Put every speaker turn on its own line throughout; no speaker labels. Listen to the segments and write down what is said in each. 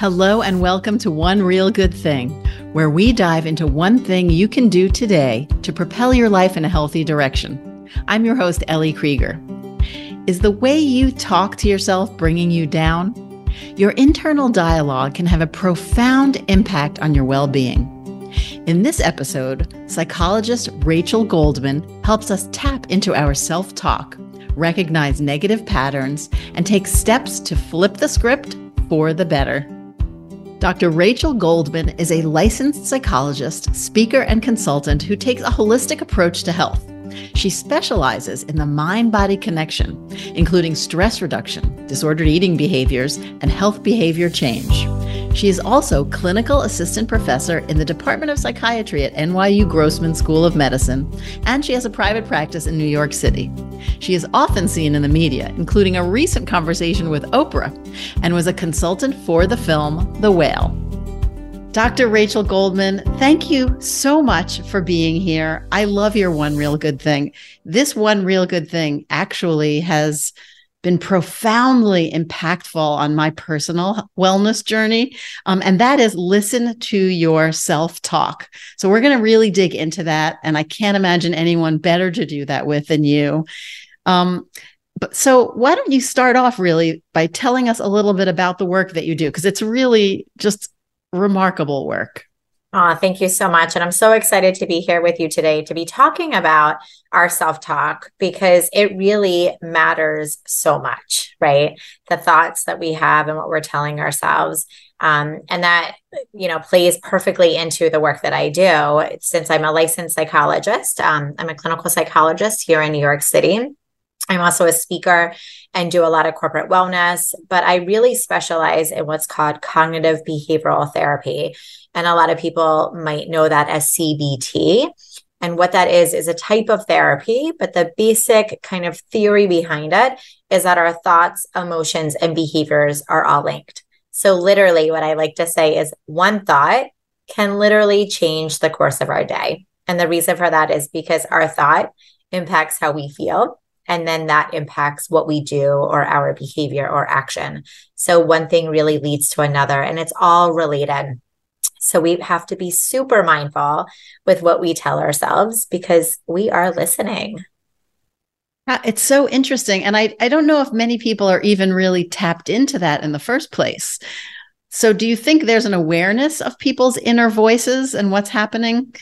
Hello, and welcome to One Real Good Thing, where we dive into one thing you can do today to propel your life in a healthy direction. I'm your host, Ellie Krieger. Is the way you talk to yourself bringing you down? Your internal dialogue can have a profound impact on your well being. In this episode, psychologist Rachel Goldman helps us tap into our self talk, recognize negative patterns, and take steps to flip the script for the better. Dr. Rachel Goldman is a licensed psychologist, speaker, and consultant who takes a holistic approach to health. She specializes in the mind body connection, including stress reduction, disordered eating behaviors, and health behavior change. She is also clinical assistant professor in the Department of Psychiatry at NYU Grossman School of Medicine, and she has a private practice in New York City. She is often seen in the media, including a recent conversation with Oprah, and was a consultant for the film The Whale. Dr. Rachel Goldman, thank you so much for being here. I love your one real good thing. This one real good thing actually has been profoundly impactful on my personal wellness journey. Um, and that is listen to your self talk. So we're going to really dig into that. And I can't imagine anyone better to do that with than you. Um, but so why don't you start off really by telling us a little bit about the work that you do? Because it's really just remarkable work.
Oh, thank you so much. And I'm so excited to be here with you today to be talking about our self talk because it really matters so much, right? The thoughts that we have and what we're telling ourselves. Um, and that, you know, plays perfectly into the work that I do. Since I'm a licensed psychologist, um, I'm a clinical psychologist here in New York City. I'm also a speaker and do a lot of corporate wellness, but I really specialize in what's called cognitive behavioral therapy. And a lot of people might know that as CBT. And what that is, is a type of therapy, but the basic kind of theory behind it is that our thoughts, emotions, and behaviors are all linked. So, literally, what I like to say is one thought can literally change the course of our day. And the reason for that is because our thought impacts how we feel and then that impacts what we do or our behavior or action. So one thing really leads to another, and it's all related. So we have to be super mindful with what we tell ourselves because we are listening.
It's so interesting. And I, I don't know if many people are even really tapped into that in the first place. So, do you think there's an awareness of people's inner voices and what's happening?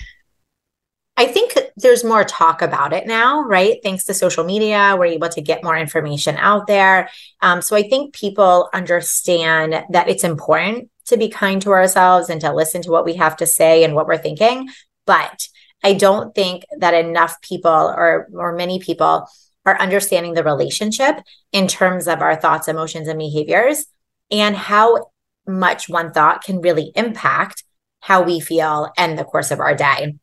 I think there's more talk about it now, right? Thanks to social media, we're able to get more information out there. Um, so I think people understand that it's important to be kind to ourselves and to listen to what we have to say and what we're thinking. But I don't think that enough people or or many people are understanding the relationship in terms of our thoughts, emotions, and behaviors and how much one thought can really impact how we feel and the course of our day.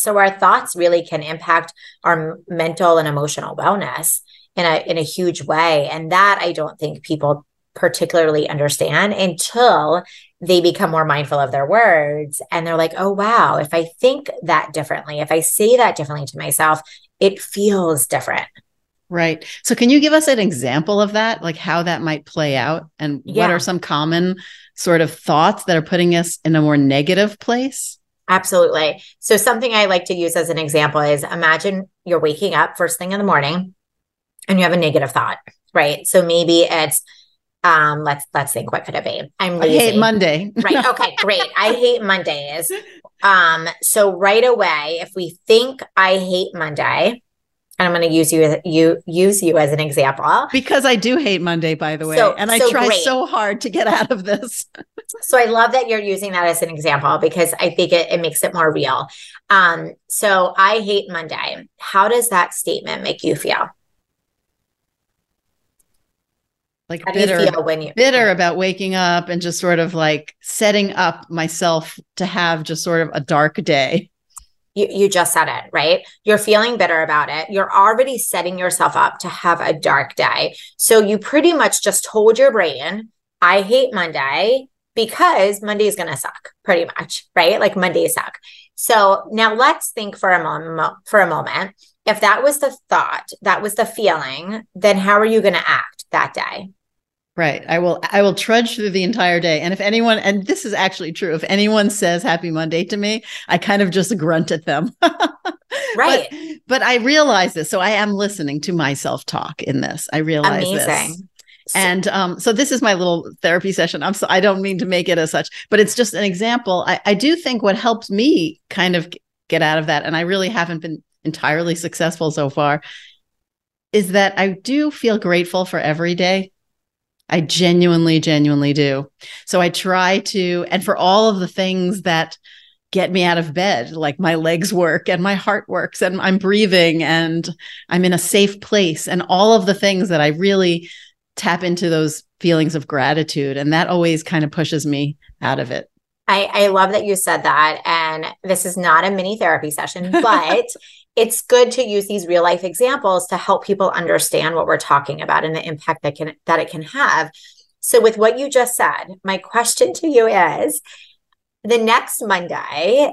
So our thoughts really can impact our mental and emotional wellness in a in a huge way. And that I don't think people particularly understand until they become more mindful of their words and they're like, oh, wow, if I think that differently, if I say that differently to myself, it feels different.
Right. So, can you give us an example of that, like how that might play out? And yeah. what are some common sort of thoughts that are putting us in a more negative place?
Absolutely. So something I like to use as an example is imagine you're waking up first thing in the morning and you have a negative thought, right? So maybe it's um let's let's think what could it be?
I'm lazy. I hate Monday.
right. Okay, great. I hate Mondays. Um so right away if we think I hate Monday, and I'm going to use you as you use you as an example
because I do hate Monday, by the way, so, and I so try great. so hard to get out of this.
so I love that you're using that as an example because I think it, it makes it more real. Um, so I hate Monday. How does that statement make you feel?
Like How bitter, you when you bitter about waking up and just sort of like setting up myself to have just sort of a dark day
you, you just said it, right? You're feeling bitter about it. You're already setting yourself up to have a dark day. So you pretty much just told your brain, I hate Monday because Monday is going to suck pretty much, right? Like Mondays suck. So now let's think for a moment, for a moment. If that was the thought, that was the feeling, then how are you going to act that day?
Right. I will I will trudge through the entire day. And if anyone and this is actually true, if anyone says happy Monday to me, I kind of just grunt at them.
right.
But, but, I realize this. So I am listening to myself talk in this. I realize Amazing. this. And um, so this is my little therapy session. I'm so I don't mean to make it as such, but it's just an example. I, I do think what helps me kind of get out of that, and I really haven't been entirely successful so far, is that I do feel grateful for every day I genuinely, genuinely do. So I try to, and for all of the things that get me out of bed, like my legs work and my heart works and I'm breathing and I'm in a safe place and all of the things that I really tap into those feelings of gratitude. And that always kind of pushes me out of it.
I, I love that you said that. And this is not a mini therapy session, but it's good to use these real life examples to help people understand what we're talking about and the impact that can that it can have. So with what you just said, my question to you is the next Monday,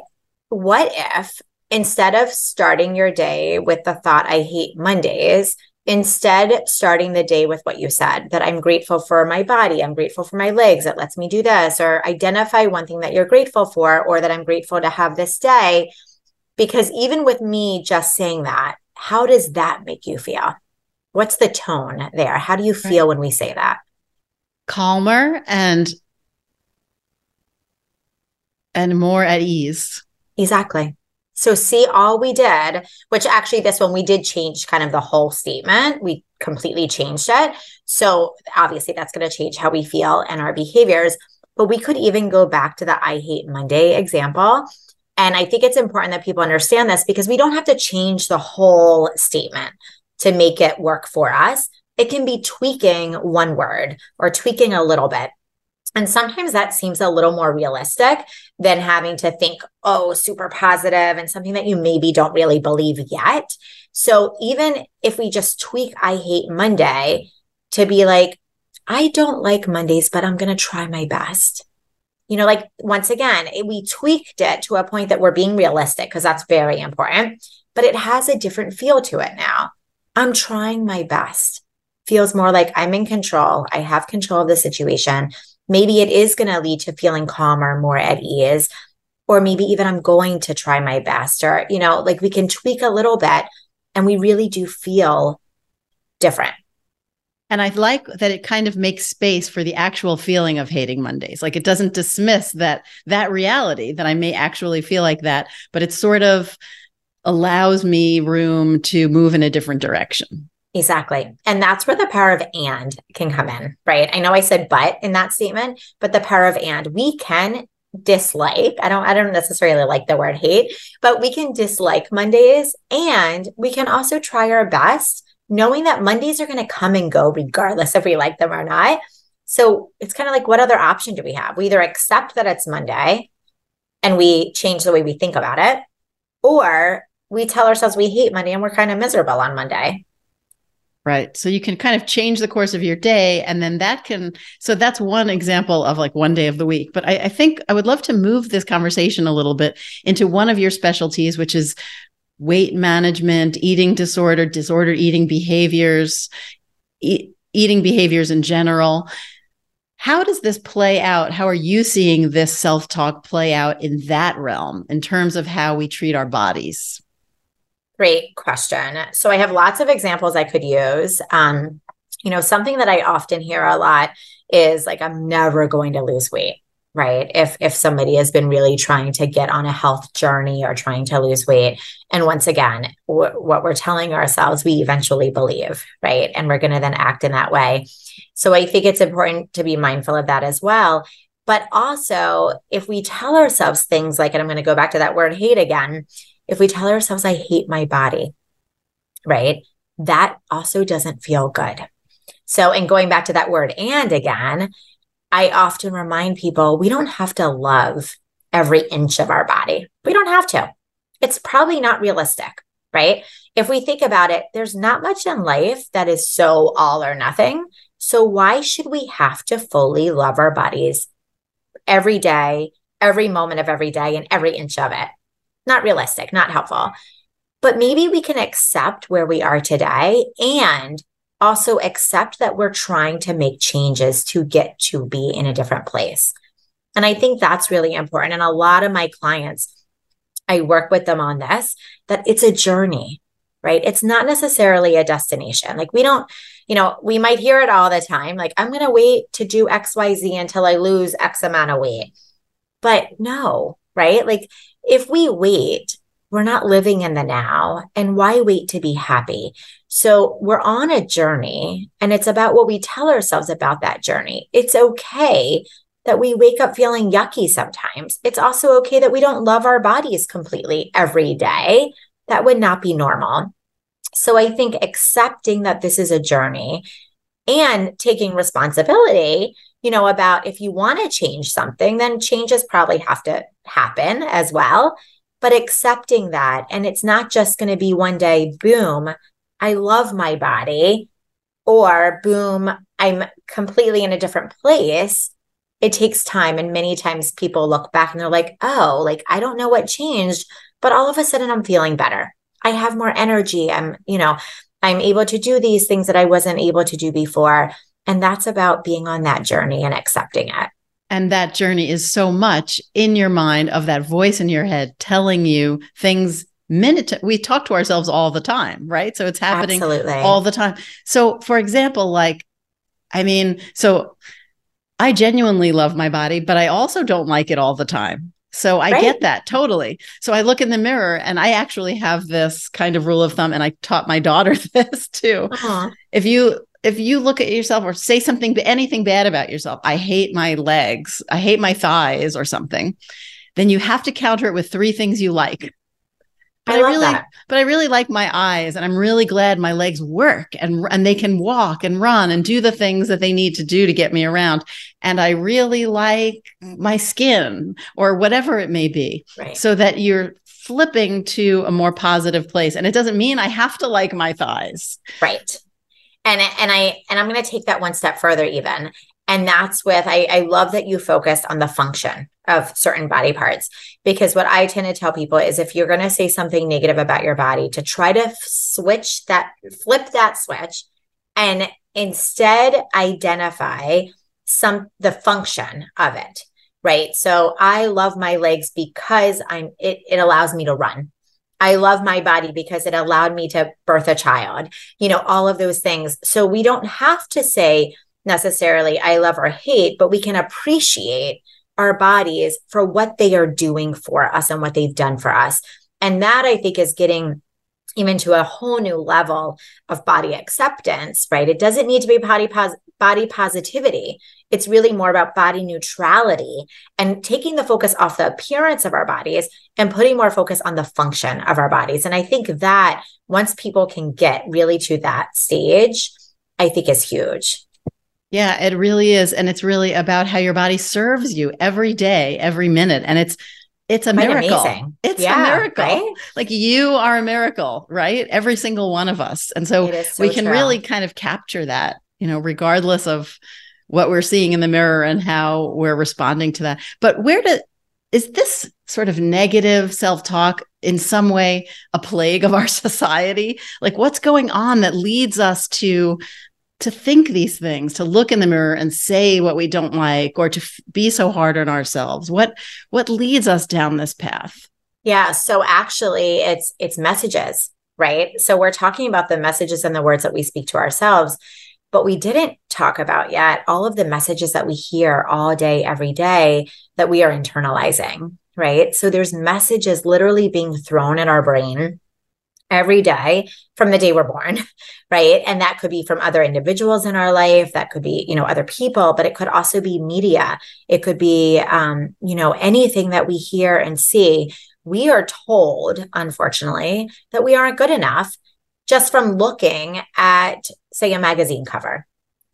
what if instead of starting your day with the thought I hate Mondays, instead starting the day with what you said that I'm grateful for my body, I'm grateful for my legs, it lets me do this, or identify one thing that you're grateful for, or that I'm grateful to have this day because even with me just saying that, how does that make you feel? What's the tone there? How do you feel when we say that?
Calmer and and more at ease.
Exactly. So see all we did, which actually this one we did change kind of the whole statement. We completely changed it. So obviously that's going to change how we feel and our behaviors. But we could even go back to the I hate Monday example and I think it's important that people understand this because we don't have to change the whole statement to make it work for us. It can be tweaking one word or tweaking a little bit. And sometimes that seems a little more realistic than having to think, oh, super positive and something that you maybe don't really believe yet. So even if we just tweak, I hate Monday to be like, I don't like Mondays, but I'm going to try my best you know, like once again, it, we tweaked it to a point that we're being realistic because that's very important, but it has a different feel to it now. I'm trying my best. Feels more like I'm in control. I have control of the situation. Maybe it is going to lead to feeling calmer, more at ease, or maybe even I'm going to try my best, or, you know, like we can tweak a little bit and we really do feel different.
And I like that it kind of makes space for the actual feeling of hating Mondays. Like it doesn't dismiss that that reality that I may actually feel like that, but it sort of allows me room to move in a different direction.
Exactly. And that's where the power of and can come in, right? I know I said but in that statement, but the power of and we can dislike. I don't I don't necessarily like the word hate, but we can dislike Mondays and we can also try our best knowing that Mondays are going to come and go regardless if we like them or not. So it's kind of like, what other option do we have? We either accept that it's Monday and we change the way we think about it, or we tell ourselves we hate Monday and we're kind of miserable on Monday.
Right. So you can kind of change the course of your day. And then that can, so that's one example of like one day of the week. But I, I, think I would love to move this conversation a little bit into one of your specialties, which is weight management, eating disorder, disorder eating behaviors, e- eating behaviors in general. How does this play out? How are you seeing this self talk play out in that realm in terms of how we treat our bodies?
Great question. So I have lots of examples I could use. Um, you know, something that I often hear a lot is like, I'm never going to lose weight right? If if somebody has been really trying to get on a health journey or trying to lose weight. And once again w- what we're telling ourselves we eventually believe right? And we're going to then act in that way. So i think it's important to be mindful of that as well. But also if we tell ourselves things like and i'm going to go back to that word hate again. If we tell ourselves i hate my body right? That also doesn't feel good. So, and going back to that word and again, I often remind people we don't have to love every inch of our body. We don't have to. It's probably not realistic, right? If we think about it, there's not much in life that is so all or nothing. So, why should we have to fully love our bodies every day, every moment of every day, and every inch of it? Not realistic, not helpful. But maybe we can accept where we are today and also accept that we're trying to make changes to get to be in a different place. And I think that's really important. And a lot of my clients, I work with them on this, that it's a journey, right? It's not necessarily a destination. Like we don't, you know, we might hear it all the time. Like, I'm going to wait to do XYZ until I lose X amount of weight. But no, right? Like, if we wait, we're not living in the now. And why wait to be happy? So we're on a journey, and it's about what we tell ourselves about that journey. It's okay that we wake up feeling yucky sometimes. It's also okay that we don't love our bodies completely every day. That would not be normal. So I think accepting that this is a journey and taking responsibility, you know, about if you want to change something, then changes probably have to happen as well. But accepting that, and it's not just going to be one day, boom, I love my body, or boom, I'm completely in a different place. It takes time. And many times people look back and they're like, oh, like I don't know what changed, but all of a sudden I'm feeling better. I have more energy. I'm, you know, I'm able to do these things that I wasn't able to do before. And that's about being on that journey and accepting it.
And that journey is so much in your mind of that voice in your head telling you things minute to, we talk to ourselves all the time, right? So it's happening Absolutely. all the time. So for example, like I mean, so I genuinely love my body, but I also don't like it all the time. So I right. get that totally. So I look in the mirror and I actually have this kind of rule of thumb and I taught my daughter this too. Uh-huh. If you if you look at yourself or say something anything bad about yourself, I hate my legs, I hate my thighs or something, then you have to counter it with three things you like. But I, I really, that. but I really like my eyes, and I'm really glad my legs work and and they can walk and run and do the things that they need to do to get me around. And I really like my skin or whatever it may be, right. so that you're flipping to a more positive place. And it doesn't mean I have to like my thighs,
right? And and I and I'm going to take that one step further, even. And that's with, I, I love that you focused on the function of certain body parts. Because what I tend to tell people is if you're going to say something negative about your body, to try to switch that, flip that switch and instead identify some the function of it right? So i love my legs because i'm it, it allows me to run i love my body because it allowed me to birth a child you know all of those things so we don't have to say necessarily I love or hate, but we can appreciate our bodies for what they are doing for us and what they've done for us. And that I think is getting even to a whole new level of body acceptance, right? It doesn't need to be body pos- body positivity. It's really more about body neutrality and taking the focus off the appearance of our bodies and putting more focus on the function of our bodies. And I think that once people can get really to that stage, I think is huge.
Yeah, it really is. And it's really about how your body serves you every day, every minute. And it's it's a Quite miracle. Amazing. It's yeah, a miracle. Right? Like you are a miracle, right? Every single one of us. And so, so we can true. really kind of capture that, you know, regardless of what we're seeing in the mirror and how we're responding to that. But where do is this sort of negative self-talk in some way a plague of our society? Like what's going on that leads us to to think these things to look in the mirror and say what we don't like or to f- be so hard on ourselves. What what leads us down this path?
Yeah so actually it's it's messages right? So we're talking about the messages and the words that we speak to ourselves but we didn't talk about yet all of the messages that we hear all day every day that we are internalizing right? So there's messages literally being thrown in our brain every day from the day we're born right? And that could be from other individuals in our life that could be you know other people but it could also be media. It could be um, you know anything that we hear and see. We are told unfortunately that we aren't good enough just from looking at say a magazine cover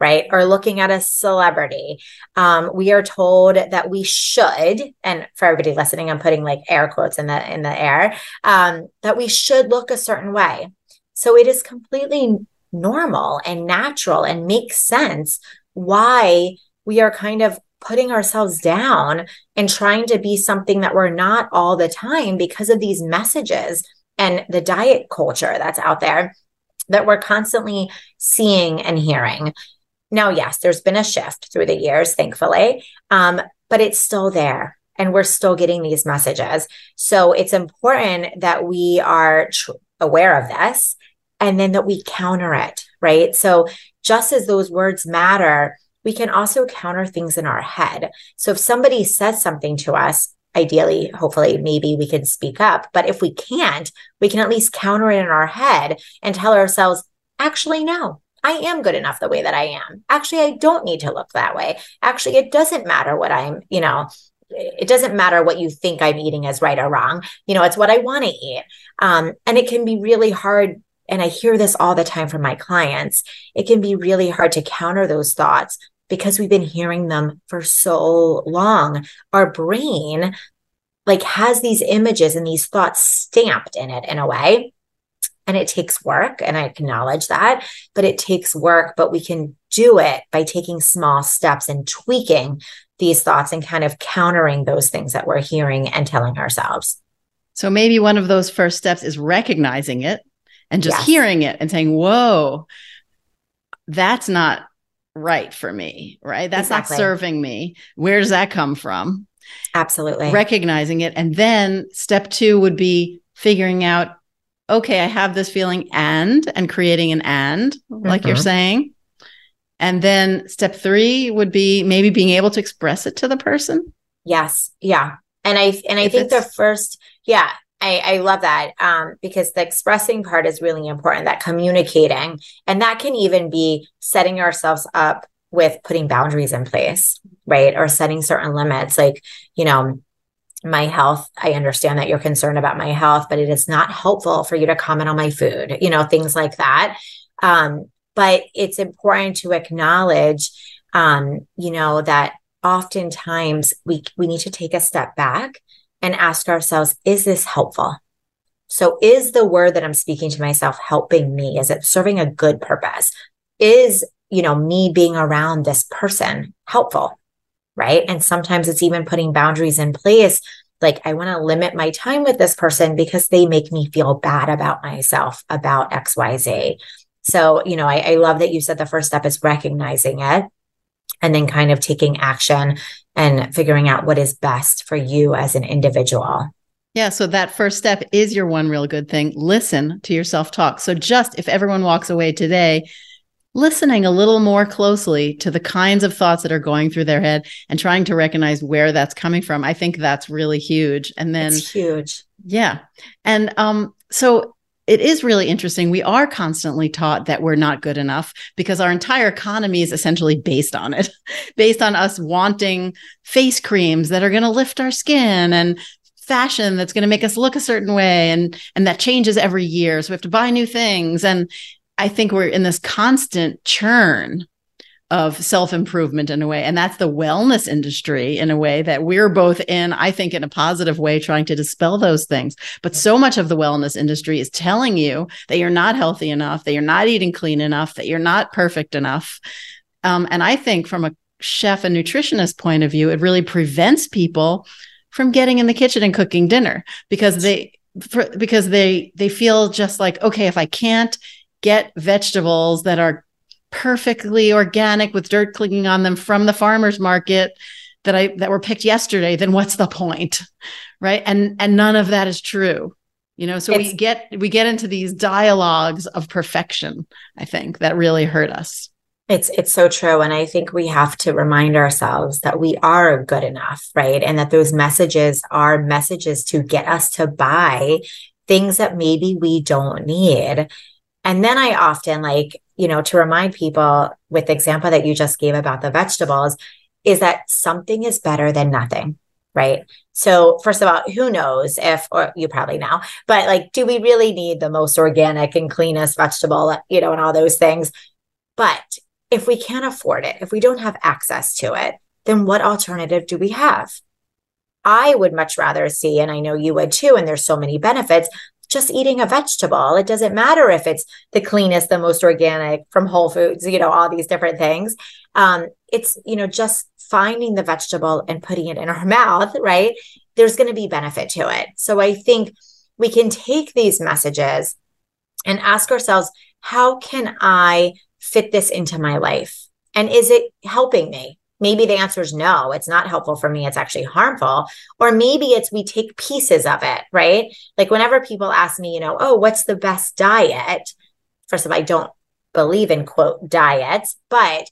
right? Or looking at a celebrity. Um, we are told that we should, and for everybody listening, I'm putting like air quotes in the in the air, um, that we should look a certain way. So it is completely normal and natural and makes sense why we are kind of putting ourselves down and trying to be something that we're not all the time because of these messages and the diet culture that's out there that we're constantly seeing and hearing. Now, yes, there's been a shift through the years, thankfully, um, but it's still there and we're still getting these messages. So it's important that we are tr- aware of this and then that we counter it, right? So just as those words matter, we can also counter things in our head. So if somebody says something to us, ideally, hopefully, maybe we can speak up. But if we can't, we can at least counter it in our head and tell ourselves, actually, no, I am good enough the way that I am. Actually, I don't need to look that way. Actually, it doesn't matter what I'm, you know, it doesn't matter what you think I'm eating is right or wrong. You know, it's what I want to eat. Um, and it can be really hard. And I hear this all the time from my clients. It can be really hard to counter those thoughts because we've been hearing them for so long. Our brain like has these images and these thoughts stamped in it in a way. And it takes work, and I acknowledge that, but it takes work. But we can do it by taking small steps and tweaking these thoughts and kind of countering those things that we're hearing and telling ourselves.
So maybe one of those first steps is recognizing it and just yes. hearing it and saying, Whoa, that's not right for me, right? That's exactly. not serving me. Where does that come from?
Absolutely.
Recognizing it. And then step two would be figuring out, okay, I have this feeling and, and creating an and, mm-hmm. like you're mm-hmm. saying. And then step three would be maybe being able to express it to the person.
Yes. Yeah. And I, and I if think the first, yeah, I, I love that um, because the expressing part is really important, that communicating. And that can even be setting ourselves up with putting boundaries in place, right? Or setting certain limits. Like, you know, my health, I understand that you're concerned about my health, but it is not helpful for you to comment on my food, you know, things like that. Um, but it's important to acknowledge, um, you know, that oftentimes we we need to take a step back and ask ourselves, is this helpful? So, is the word that I'm speaking to myself helping me? Is it serving a good purpose? Is, you know, me being around this person helpful? Right. And sometimes it's even putting boundaries in place. Like, I want to limit my time with this person because they make me feel bad about myself, about XYZ. So, you know, I, I love that you said the first step is recognizing it and then kind of taking action and figuring out what is best for you as an individual.
Yeah. So that first step is your one real good thing. Listen to your self talk. So just if everyone walks away today, listening a little more closely to the kinds of thoughts that are going through their head and trying to recognize where that's coming from, I think that's really huge. And then
it's huge.
Yeah. And um, so it is really interesting. We are constantly taught that we're not good enough because our entire economy is essentially based on it, based on us wanting face creams that are going to lift our skin and fashion that's going to make us look a certain way and and that changes every year so we have to buy new things and i think we're in this constant churn of self improvement in a way. And that's the wellness industry in a way that we're both in, I think, in a positive way, trying to dispel those things. But so much of the wellness industry is telling you that you're not healthy enough, that you're not eating clean enough, that you're not perfect enough. Um, and I think from a chef and nutritionist point of view, it really prevents people from getting in the kitchen and cooking dinner because they for, because they they feel just like okay if i can't get vegetables that are perfectly organic with dirt clinging on them from the farmers market that I that were picked yesterday, then what's the point? Right. And and none of that is true. You know, so it's, we get we get into these dialogues of perfection, I think, that really hurt us.
It's it's so true. And I think we have to remind ourselves that we are good enough, right? And that those messages are messages to get us to buy things that maybe we don't need. And then I often like you know, to remind people with the example that you just gave about the vegetables is that something is better than nothing, right? So, first of all, who knows if, or you probably know, but like, do we really need the most organic and cleanest vegetable, you know, and all those things? But if we can't afford it, if we don't have access to it, then what alternative do we have? I would much rather see, and I know you would too, and there's so many benefits, just eating a vegetable. It doesn't matter if it's the cleanest, the most organic from Whole Foods, you know, all these different things. Um, it's, you know, just finding the vegetable and putting it in our mouth, right? There's going to be benefit to it. So I think we can take these messages and ask ourselves, how can I fit this into my life? And is it helping me? Maybe the answer is no, it's not helpful for me. It's actually harmful. Or maybe it's we take pieces of it, right? Like whenever people ask me, you know, oh, what's the best diet? First of all, I don't believe in quote diets, but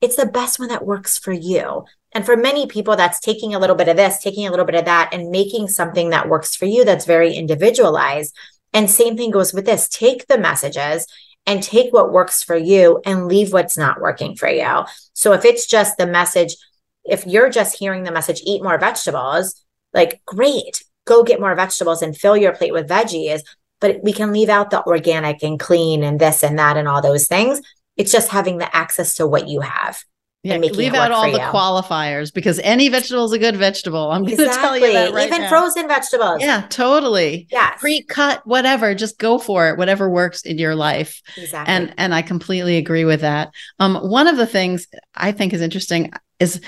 it's the best one that works for you. And for many people, that's taking a little bit of this, taking a little bit of that, and making something that works for you that's very individualized. And same thing goes with this take the messages and take what works for you and leave what's not working for you. So if it's just the message, if you're just hearing the message, eat more vegetables, like great, go get more vegetables and fill your plate with veggies. But we can leave out the organic and clean and this and that and all those things. It's just having the access to what you have.
Yeah, leave out all the you. qualifiers because any vegetable is a good vegetable. I'm exactly. going to tell you that right
Even
now.
frozen vegetables.
Yeah, totally.
Yeah,
pre-cut, whatever. Just go for it. Whatever works in your life.
Exactly.
And and I completely agree with that. Um, one of the things I think is interesting is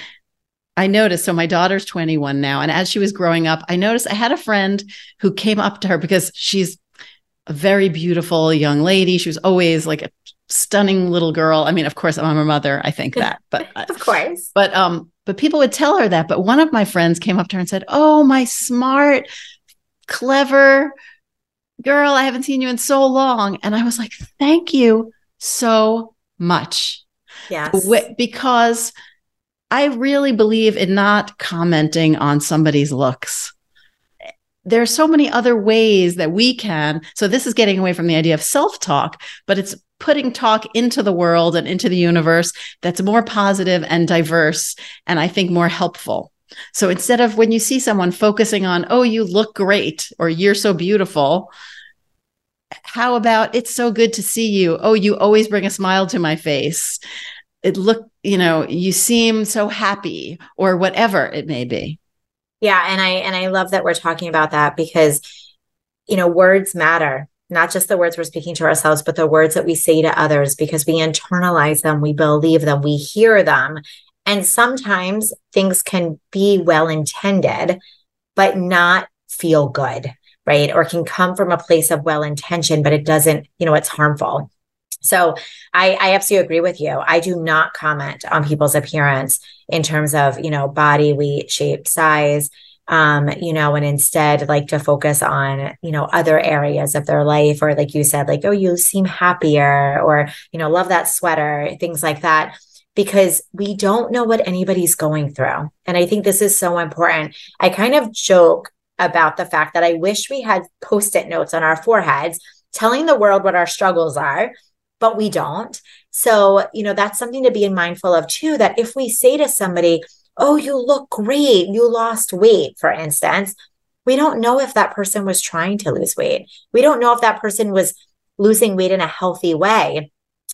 I noticed. So my daughter's 21 now, and as she was growing up, I noticed I had a friend who came up to her because she's a very beautiful young lady. She was always like a stunning little girl. I mean, of course, I'm her mother. I think that, but
of course,
but um, but people would tell her that. But one of my friends came up to her and said, "Oh, my smart, clever girl, I haven't seen you in so long," and I was like, "Thank you so much."
Yes,
because I really believe in not commenting on somebody's looks there are so many other ways that we can. So this is getting away from the idea of self-talk, but it's putting talk into the world and into the universe that's more positive and diverse and I think more helpful. So instead of when you see someone focusing on, oh, you look great or you're so beautiful, how about it's so good to see you? Oh, you always bring a smile to my face. It look, you know, you seem so happy or whatever it may be.
Yeah, and I and I love that we're talking about that because you know, words matter not just the words we're speaking to ourselves, but the words that we say to others because we internalize them, we believe them, we hear them. And sometimes things can be well intended, but not feel good, right? Or can come from a place of well intention, but it doesn't, you know, it's harmful. So I, I absolutely agree with you. I do not comment on people's appearance in terms of, you know, body weight, shape, size um, you know, and instead like to focus on, you know, other areas of their life, or like you said, like, oh, you seem happier, or, you know, love that sweater, things like that, because we don't know what anybody's going through. And I think this is so important. I kind of joke about the fact that I wish we had post it notes on our foreheads telling the world what our struggles are, but we don't. So, you know, that's something to be mindful of too, that if we say to somebody, oh, you look great, you lost weight, for instance, we don't know if that person was trying to lose weight. We don't know if that person was losing weight in a healthy way.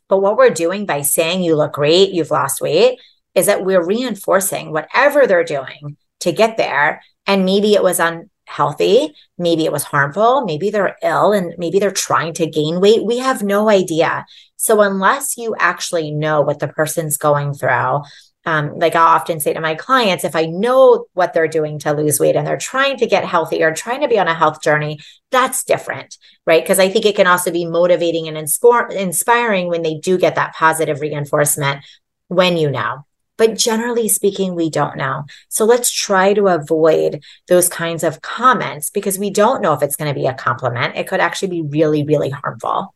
But what we're doing by saying you look great, you've lost weight, is that we're reinforcing whatever they're doing to get there. And maybe it was unhealthy, maybe it was harmful, maybe they're ill, and maybe they're trying to gain weight. We have no idea. So, unless you actually know what the person's going through, um, like I often say to my clients, if I know what they're doing to lose weight and they're trying to get healthy or trying to be on a health journey, that's different, right? Because I think it can also be motivating and insp- inspiring when they do get that positive reinforcement when you know. But generally speaking, we don't know. So let's try to avoid those kinds of comments because we don't know if it's going to be a compliment. It could actually be really, really harmful.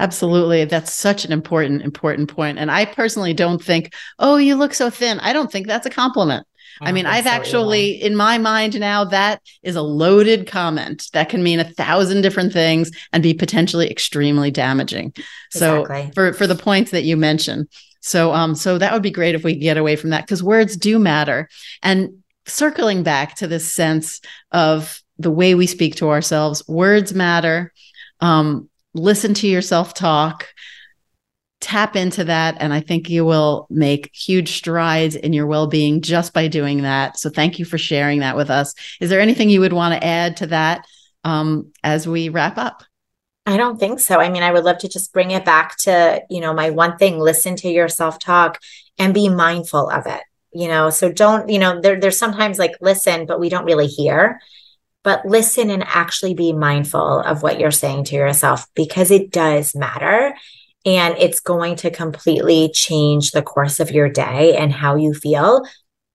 Absolutely. That's such an important, important point. And I personally don't think, oh, you look so thin. I don't think that's a compliment. I, I mean, I've actually, either. in my mind now, that is a loaded comment that can mean a thousand different things and be potentially extremely damaging. Exactly. So, for for the points that you mentioned, so um, so that would be great if we get away from that because words do matter. And circling back to this sense of the way we speak to ourselves, words matter. Um, listen to yourself talk tap into that and i think you will make huge strides in your well-being just by doing that. So thank you for sharing that with us. Is there anything you would want to add to that um, as we wrap up?
I don't think so. I mean i would love to just bring it back to you know my one thing listen to your self-talk and be mindful of it you know? So don't you know there, there's sometimes like listen but we don't really hear but listen and actually be mindful of what you're saying to yourself because it does matter. And it's going to completely change the course of your day and how you feel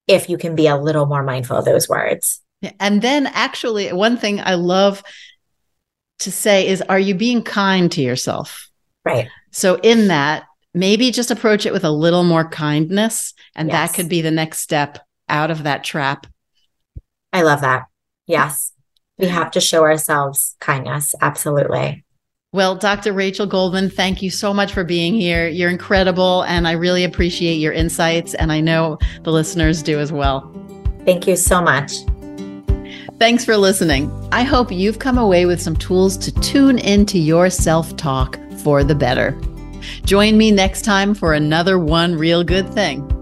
if you can be a little more mindful of those words.
And then, actually, one thing I love to say is Are you being kind to yourself?
Right.
So, in that, maybe just approach it with a little more kindness. And yes. that could be the next step out of that trap.
I love that. Yes. We have to show ourselves kindness. Absolutely.
Well, Dr. Rachel Goldman, thank you so much for being here. You're incredible, and I really appreciate your insights, and I know the listeners do as well.
Thank you so much.
Thanks for listening. I hope you've come away with some tools to tune into your self talk for the better. Join me next time for another One Real Good Thing.